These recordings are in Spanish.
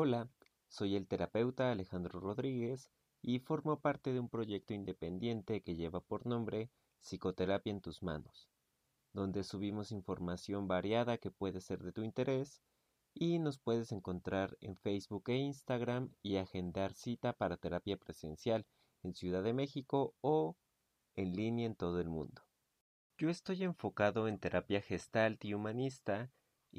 Hola, soy el terapeuta Alejandro Rodríguez y formo parte de un proyecto independiente que lleva por nombre Psicoterapia en tus manos, donde subimos información variada que puede ser de tu interés y nos puedes encontrar en Facebook e Instagram y agendar cita para terapia presencial en Ciudad de México o en línea en todo el mundo. Yo estoy enfocado en terapia gestalt y humanista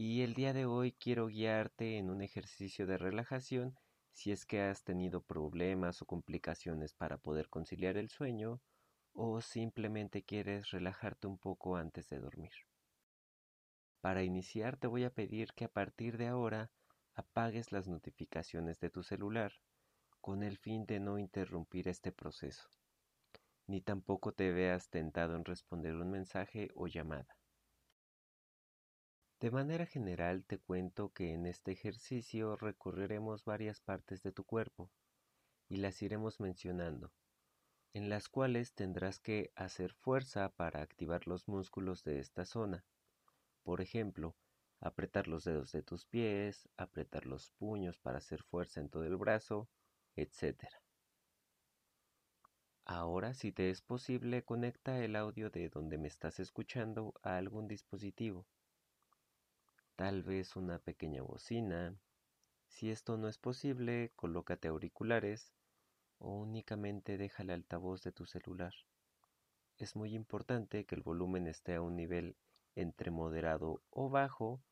y el día de hoy quiero guiarte en un ejercicio de relajación si es que has tenido problemas o complicaciones para poder conciliar el sueño o simplemente quieres relajarte un poco antes de dormir. Para iniciar te voy a pedir que a partir de ahora apagues las notificaciones de tu celular con el fin de no interrumpir este proceso, ni tampoco te veas tentado en responder un mensaje o llamada. De manera general te cuento que en este ejercicio recorreremos varias partes de tu cuerpo y las iremos mencionando, en las cuales tendrás que hacer fuerza para activar los músculos de esta zona. Por ejemplo, apretar los dedos de tus pies, apretar los puños para hacer fuerza en todo el brazo, etc. Ahora, si te es posible, conecta el audio de donde me estás escuchando a algún dispositivo tal vez una pequeña bocina. Si esto no es posible, colócate auriculares o únicamente deja el altavoz de tu celular. Es muy importante que el volumen esté a un nivel entre moderado o bajo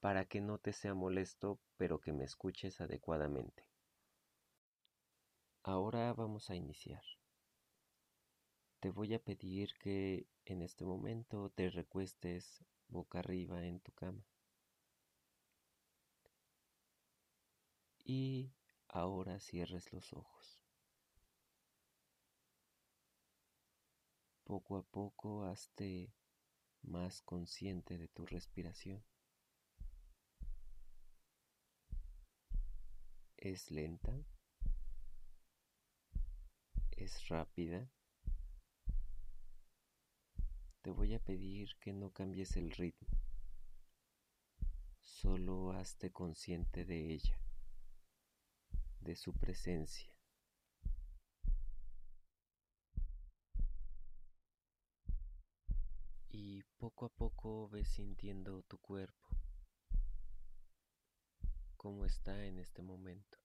para que no te sea molesto pero que me escuches adecuadamente. Ahora vamos a iniciar. Te voy a pedir que en este momento te recuestes boca arriba en tu cama. Y ahora cierres los ojos. Poco a poco hazte más consciente de tu respiración. Es lenta, es rápida. Te voy a pedir que no cambies el ritmo, solo hazte consciente de ella de su presencia. Y poco a poco ves sintiendo tu cuerpo, cómo está en este momento.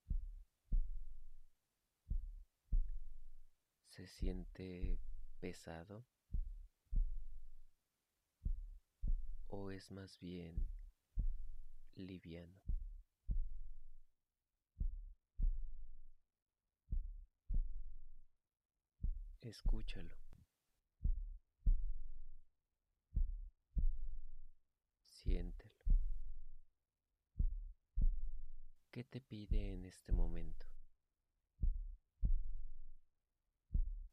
Se siente pesado o es más bien liviano. Escúchalo. Siéntelo. ¿Qué te pide en este momento?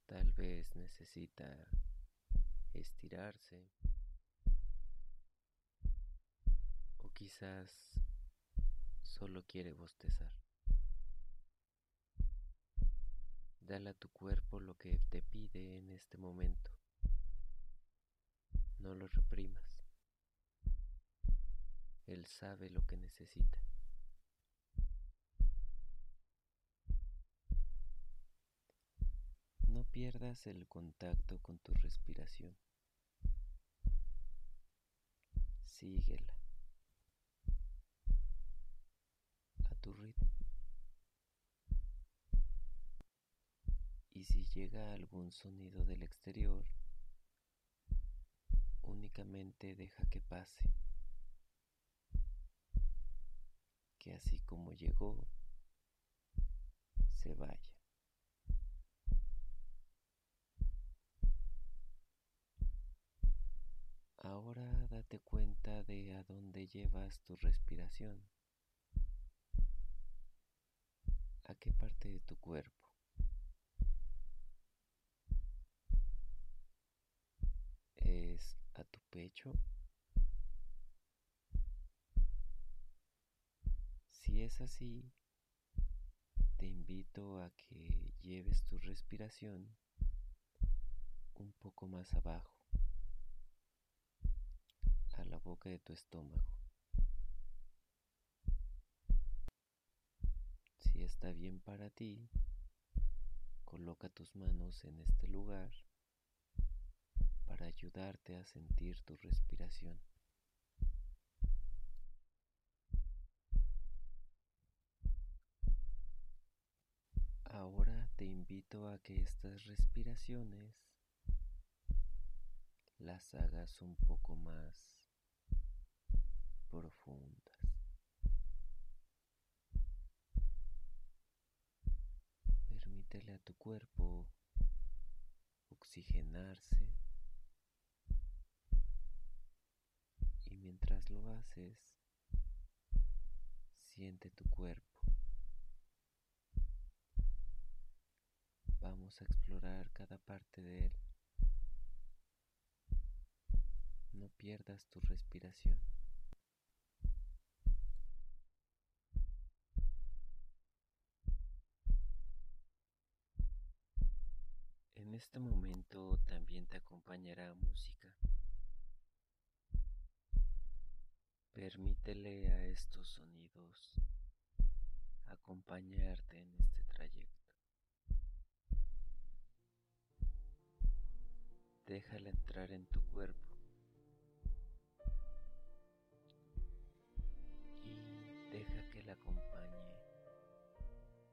Tal vez necesita estirarse o quizás solo quiere bostezar. Dale a tu cuerpo lo que te pide en este momento. No lo reprimas. Él sabe lo que necesita. No pierdas el contacto con tu respiración. Síguela a tu ritmo. Y si llega algún sonido del exterior, únicamente deja que pase, que así como llegó, se vaya. Ahora date cuenta de a dónde llevas tu respiración, a qué parte de tu cuerpo. A tu pecho. Si es así, te invito a que lleves tu respiración un poco más abajo, a la boca de tu estómago. Si está bien para ti, coloca tus manos en este lugar ayudarte a sentir tu respiración. Ahora te invito a que estas respiraciones las hagas un poco más profundas. Permítele a tu cuerpo oxigenarse y mientras lo haces, siente tu cuerpo. Vamos a explorar cada parte de él. No pierdas tu respiración. En este momento también te acompañará música. Permítele a estos sonidos acompañarte en este trayecto. Déjala entrar en tu cuerpo y deja que la acompañe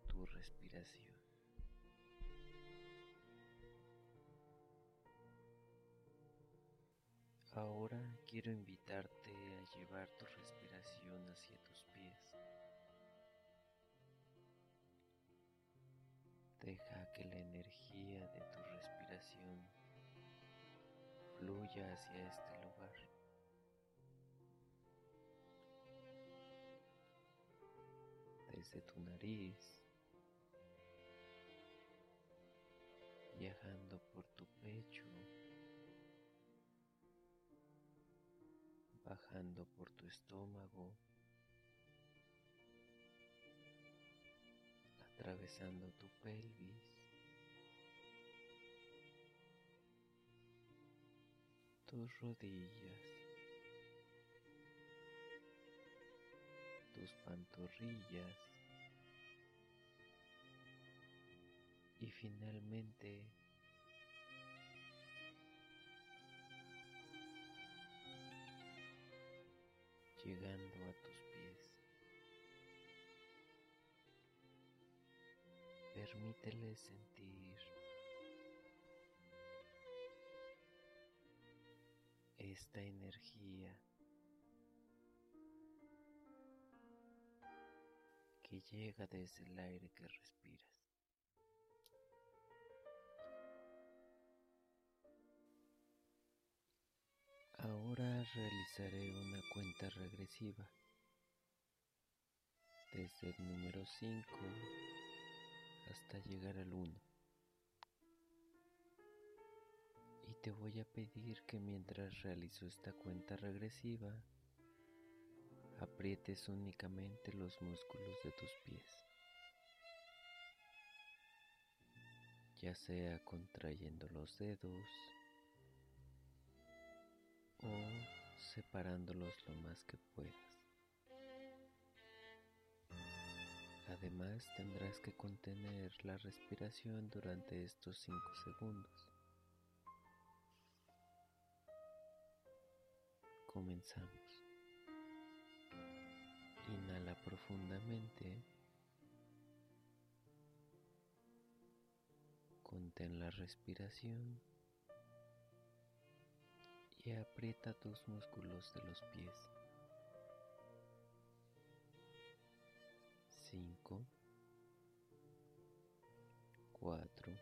tu respiración. Ahora quiero invitarte llevar tu respiración hacia tus pies. Deja que la energía de tu respiración fluya hacia este lugar. Desde tu nariz, viajando bajando por tu estómago, atravesando tu pelvis, tus rodillas, tus pantorrillas y finalmente llegando a tus pies. Permítele sentir esta energía que llega desde el aire que respiras. Ahora realizaré una cuenta regresiva desde el número 5 hasta llegar al 1. Y te voy a pedir que mientras realizo esta cuenta regresiva, aprietes únicamente los músculos de tus pies, ya sea contrayendo los dedos, o separándolos lo más que puedas. Además tendrás que contener la respiración durante estos 5 segundos. Comenzamos. Inhala profundamente. Contén la respiración y aprieta tus músculos de los pies. 5, 4,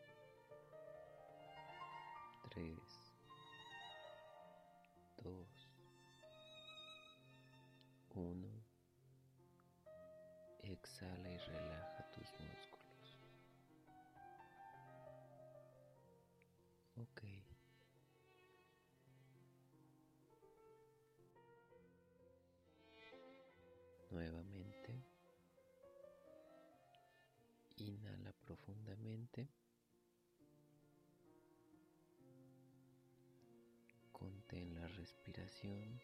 3, 2, 1. Exhala y relaja profundamente. Contén la respiración.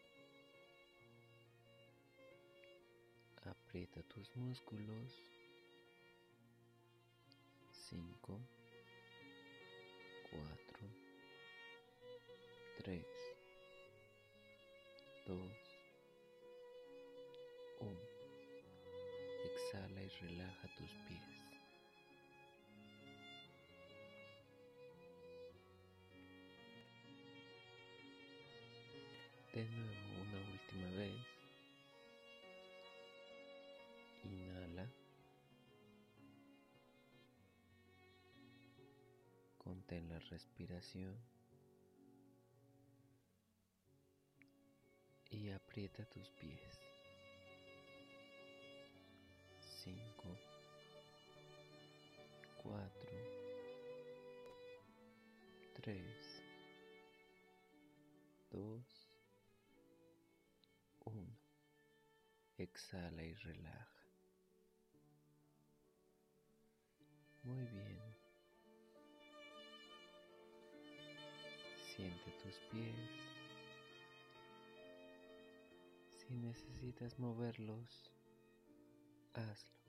Aprieta tus músculos cinco, cuatro, tres, dos, uno. Exhala y relaja tus pies. de nuevo una última vez. Inhala. Contén la respiración. Y aprieta tus pies. Cinco. Cuatro. Tres. Dos. Exhala y relaja. Muy bien. Siente tus pies. Si necesitas moverlos, hazlo.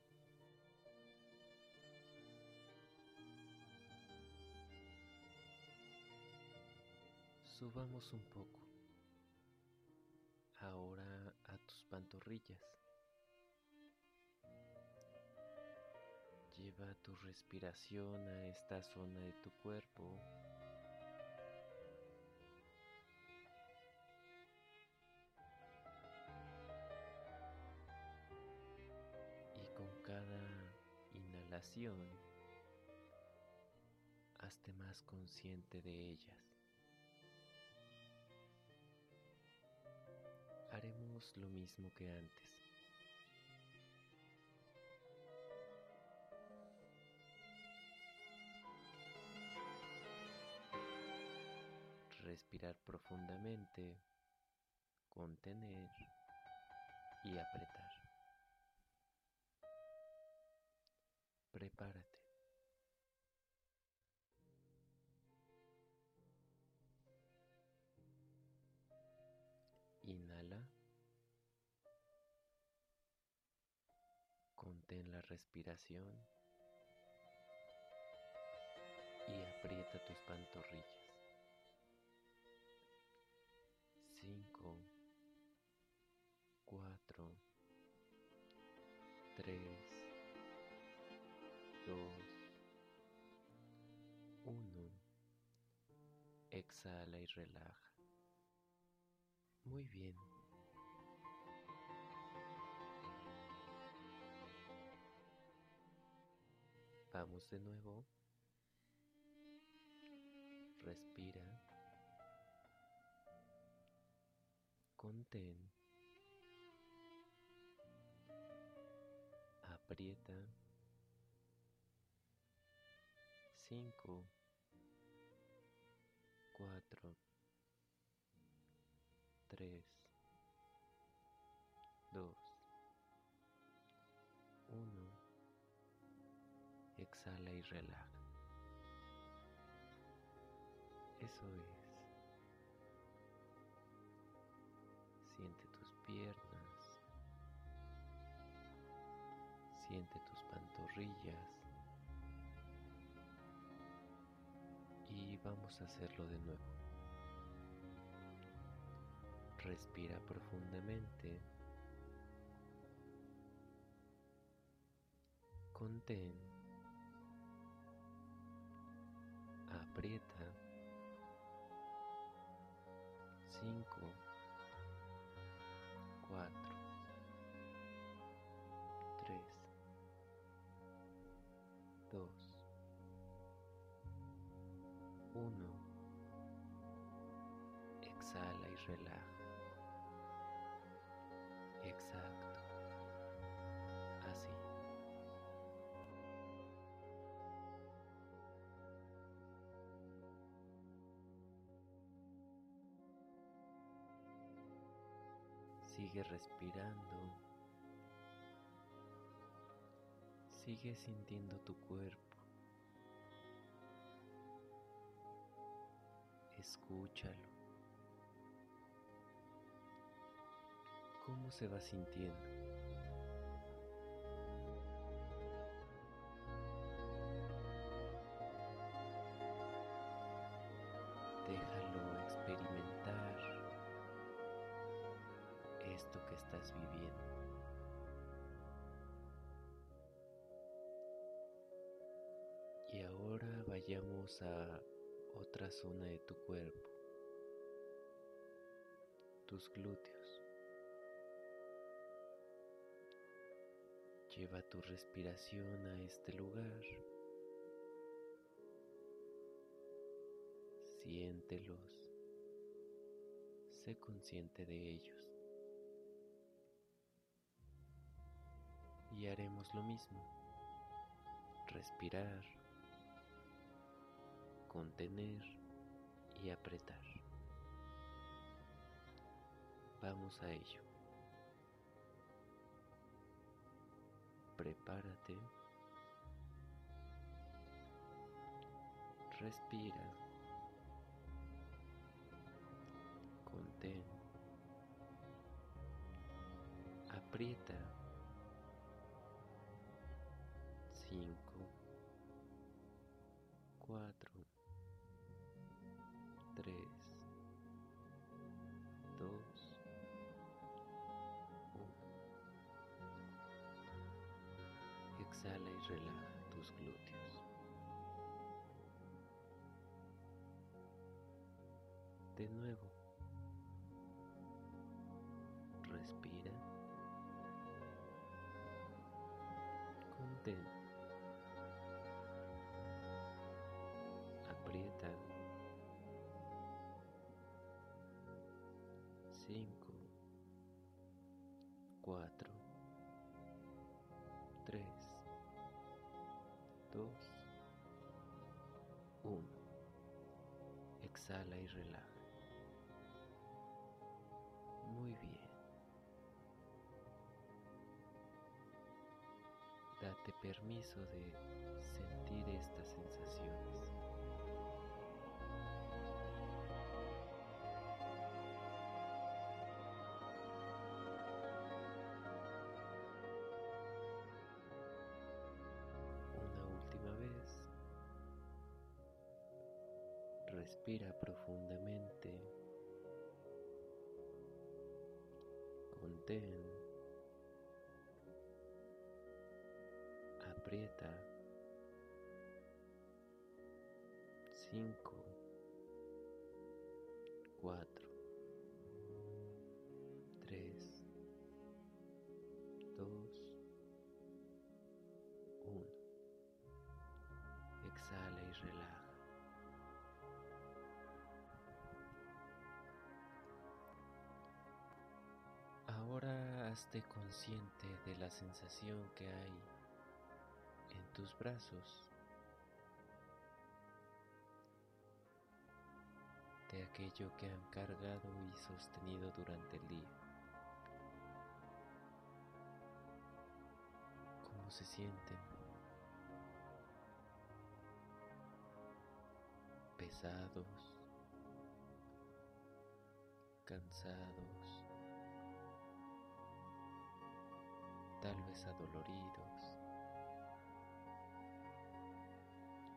Subamos un poco. Pantorrillas. Lleva tu respiración a esta zona de tu cuerpo. Y con cada inhalación, hazte más consciente de ellas. Lo mismo que antes. Respirar profundamente, contener y apretar. Prepárate. Contén la respiración y aprieta tus pantorrillas. Cinco, cuatro, tres, dos, uno. Exhala y relaja. Muy bien. Vamos de nuevo. Respira. Contén. Aprieta. Cinco. Cuatro. Tres. Exhala y relaja. Eso es. Siente tus piernas. Siente tus pantorrillas. Y vamos a hacerlo de nuevo. Respira profundamente. Contén. Aprieta. Cinco. Cuatro. Tres. Dos. Uno. Exhala y relaja. Exacto. Sigue respirando. Sigue sintiendo tu cuerpo. Escúchalo. ¿Cómo se va sintiendo? A otra zona de tu cuerpo, tus glúteos. Lleva tu respiración a este lugar. Siéntelos. Sé consciente de ellos. Y haremos lo mismo. Respirar, contener y apretar. Vamos a ello. Prepárate. Respira. Contén. Aprieta. 5 4 Exhala y relaja tus glúteos. De nuevo, respira. Contén. Aprieta. 5 4 Exhala y relaja. Muy bien. Date permiso de sentir estas sensaciones. Respira profundamente. Contén. Aprieta. 5 4 hazte consciente de la sensación que hay en tus brazos, de aquello que han cargado y sostenido durante el día. ¿Cómo se sienten? Pesados, cansados. Tal vez adoloridos.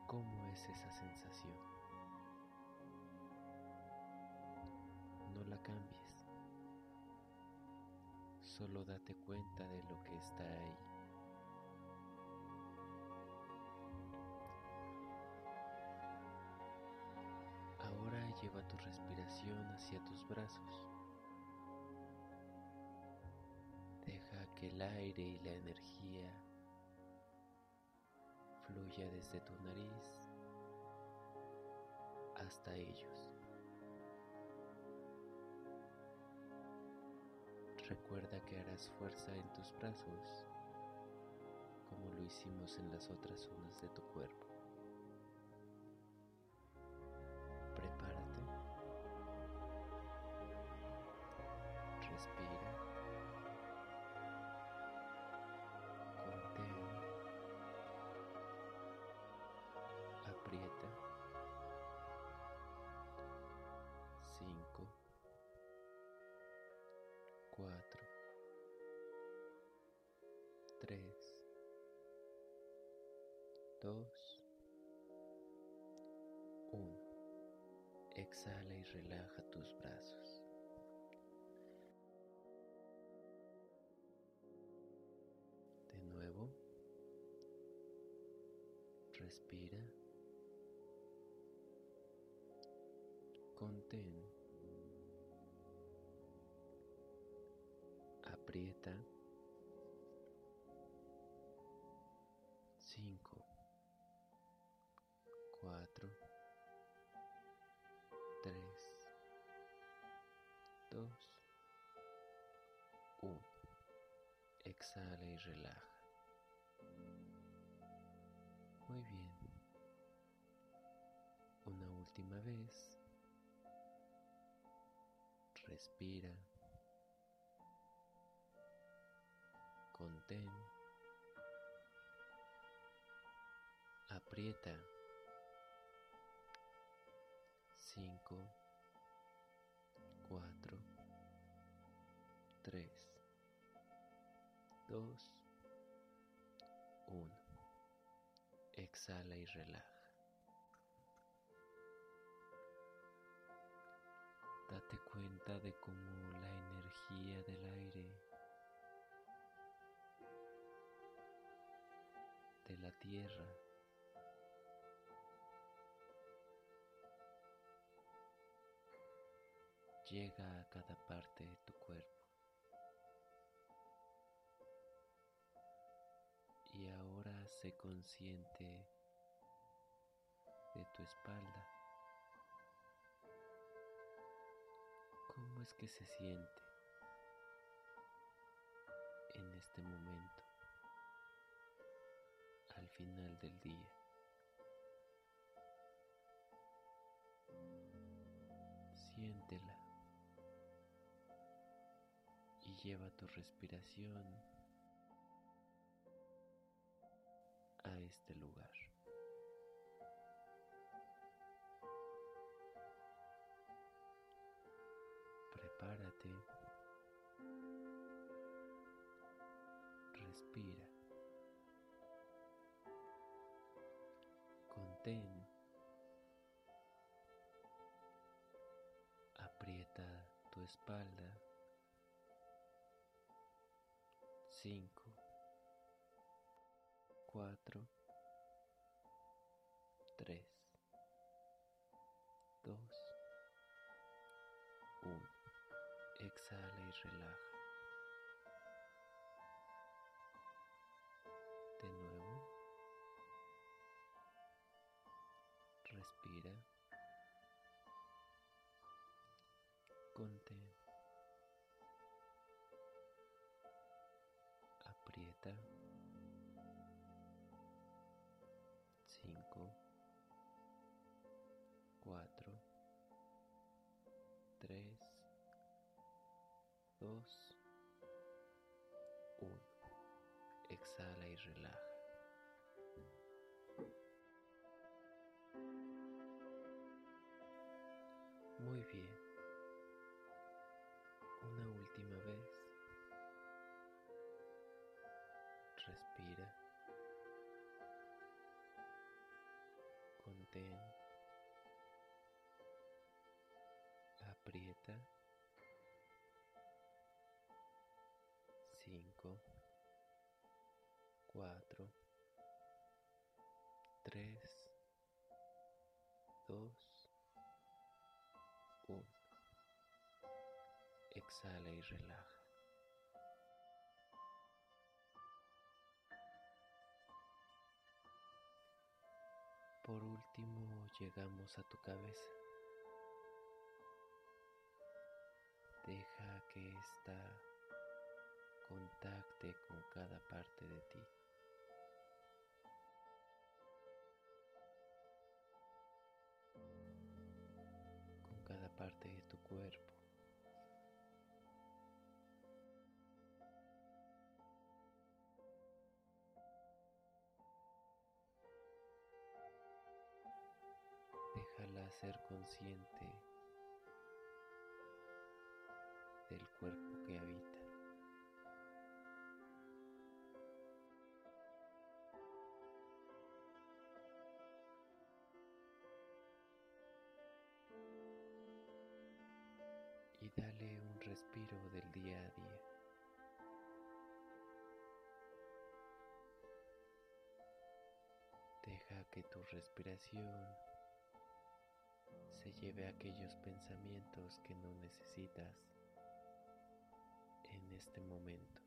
¿Cómo es esa sensación? No la cambies. Solo date cuenta de lo que está ahí. El aire y la energía fluya desde tu nariz hasta ellos. Recuerda que harás fuerza en tus brazos como lo hicimos en las otras zonas de tu cuerpo. relaja tus brazos. De nuevo, respira, contén, aprieta. 5 4 exhala y relaja. Muy bien. Una última vez. Respira. Contén. Aprieta. Cinco. Exhala y relaja. Date cuenta de cómo la energía del aire, de la tierra, llega a cada parte de tu cuerpo. y ahora sé consciente de tu espalda. ¿Cómo es que se siente en este momento, al final del día? Siéntela y lleva tu respiración a este lugar. Aprieta tu espalda. 5, 4, 2, 1. Exhala y relaja. Muy bien. Una última vez. Respira. contén, aprieta, Exhala y relaja. Por último llegamos a tu cabeza. Deja que ésta contacte con cada parte de ti. Con cada parte de tu cuerpo. Ser consciente del cuerpo que habita. Y dale un respiro del día a día. Deja que tu respiración se lleve aquellos pensamientos que no necesitas en este momento.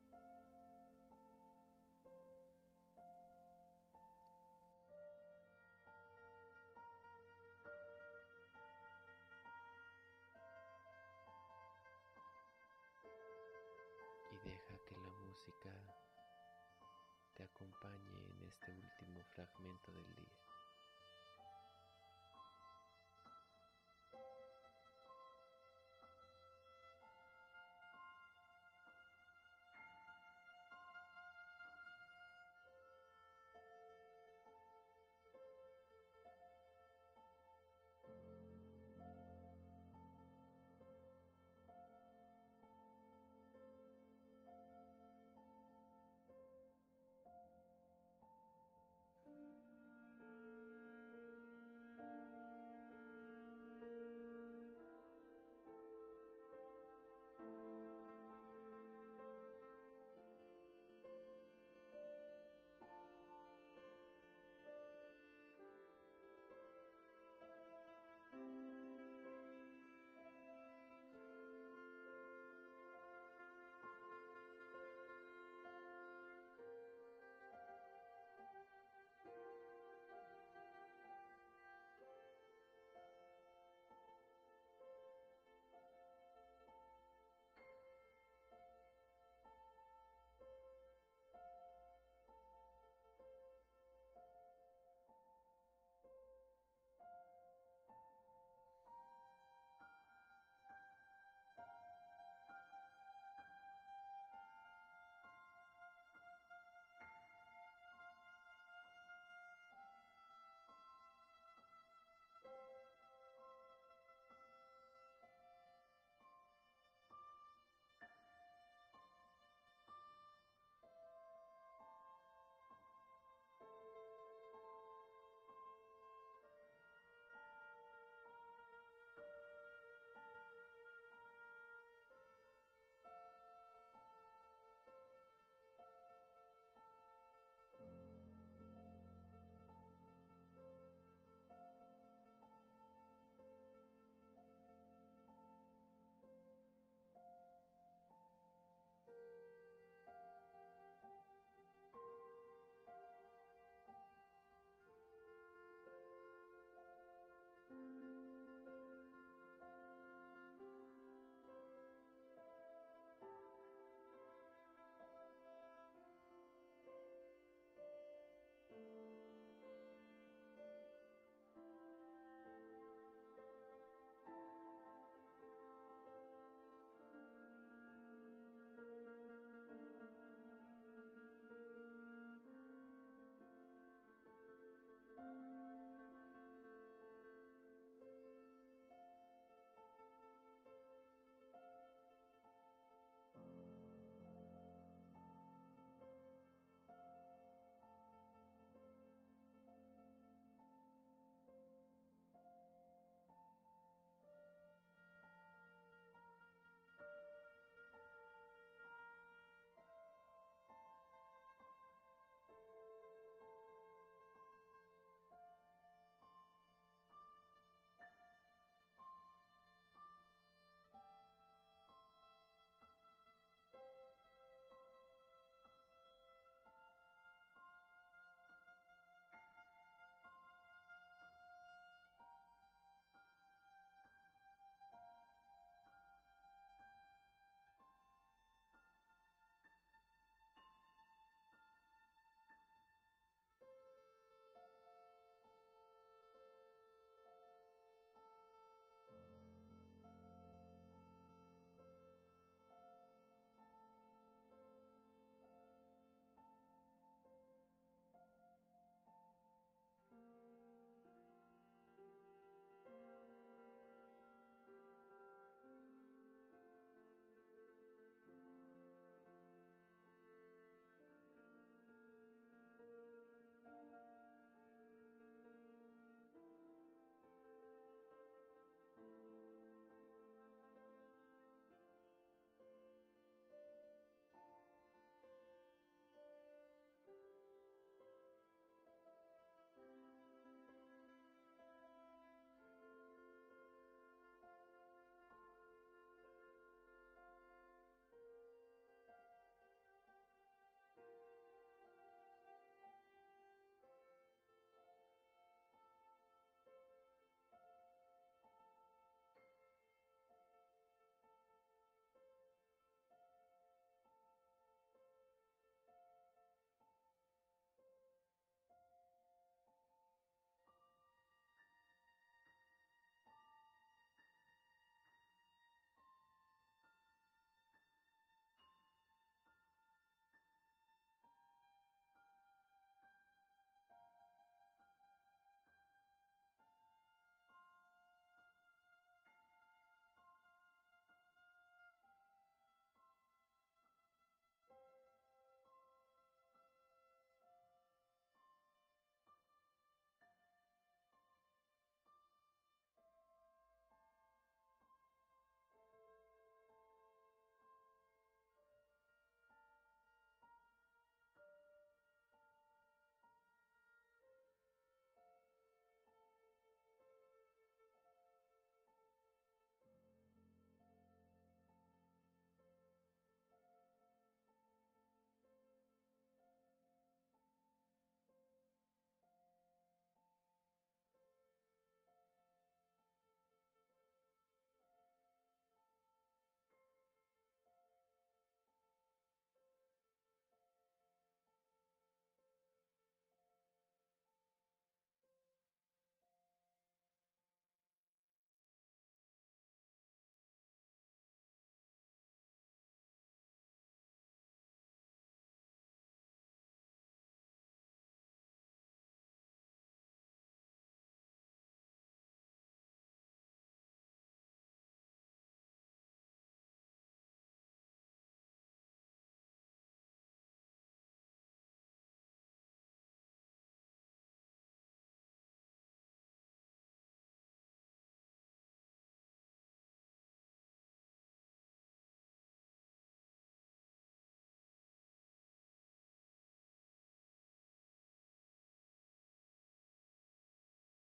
Y deja que la música te acompañe en este último fragmento del día.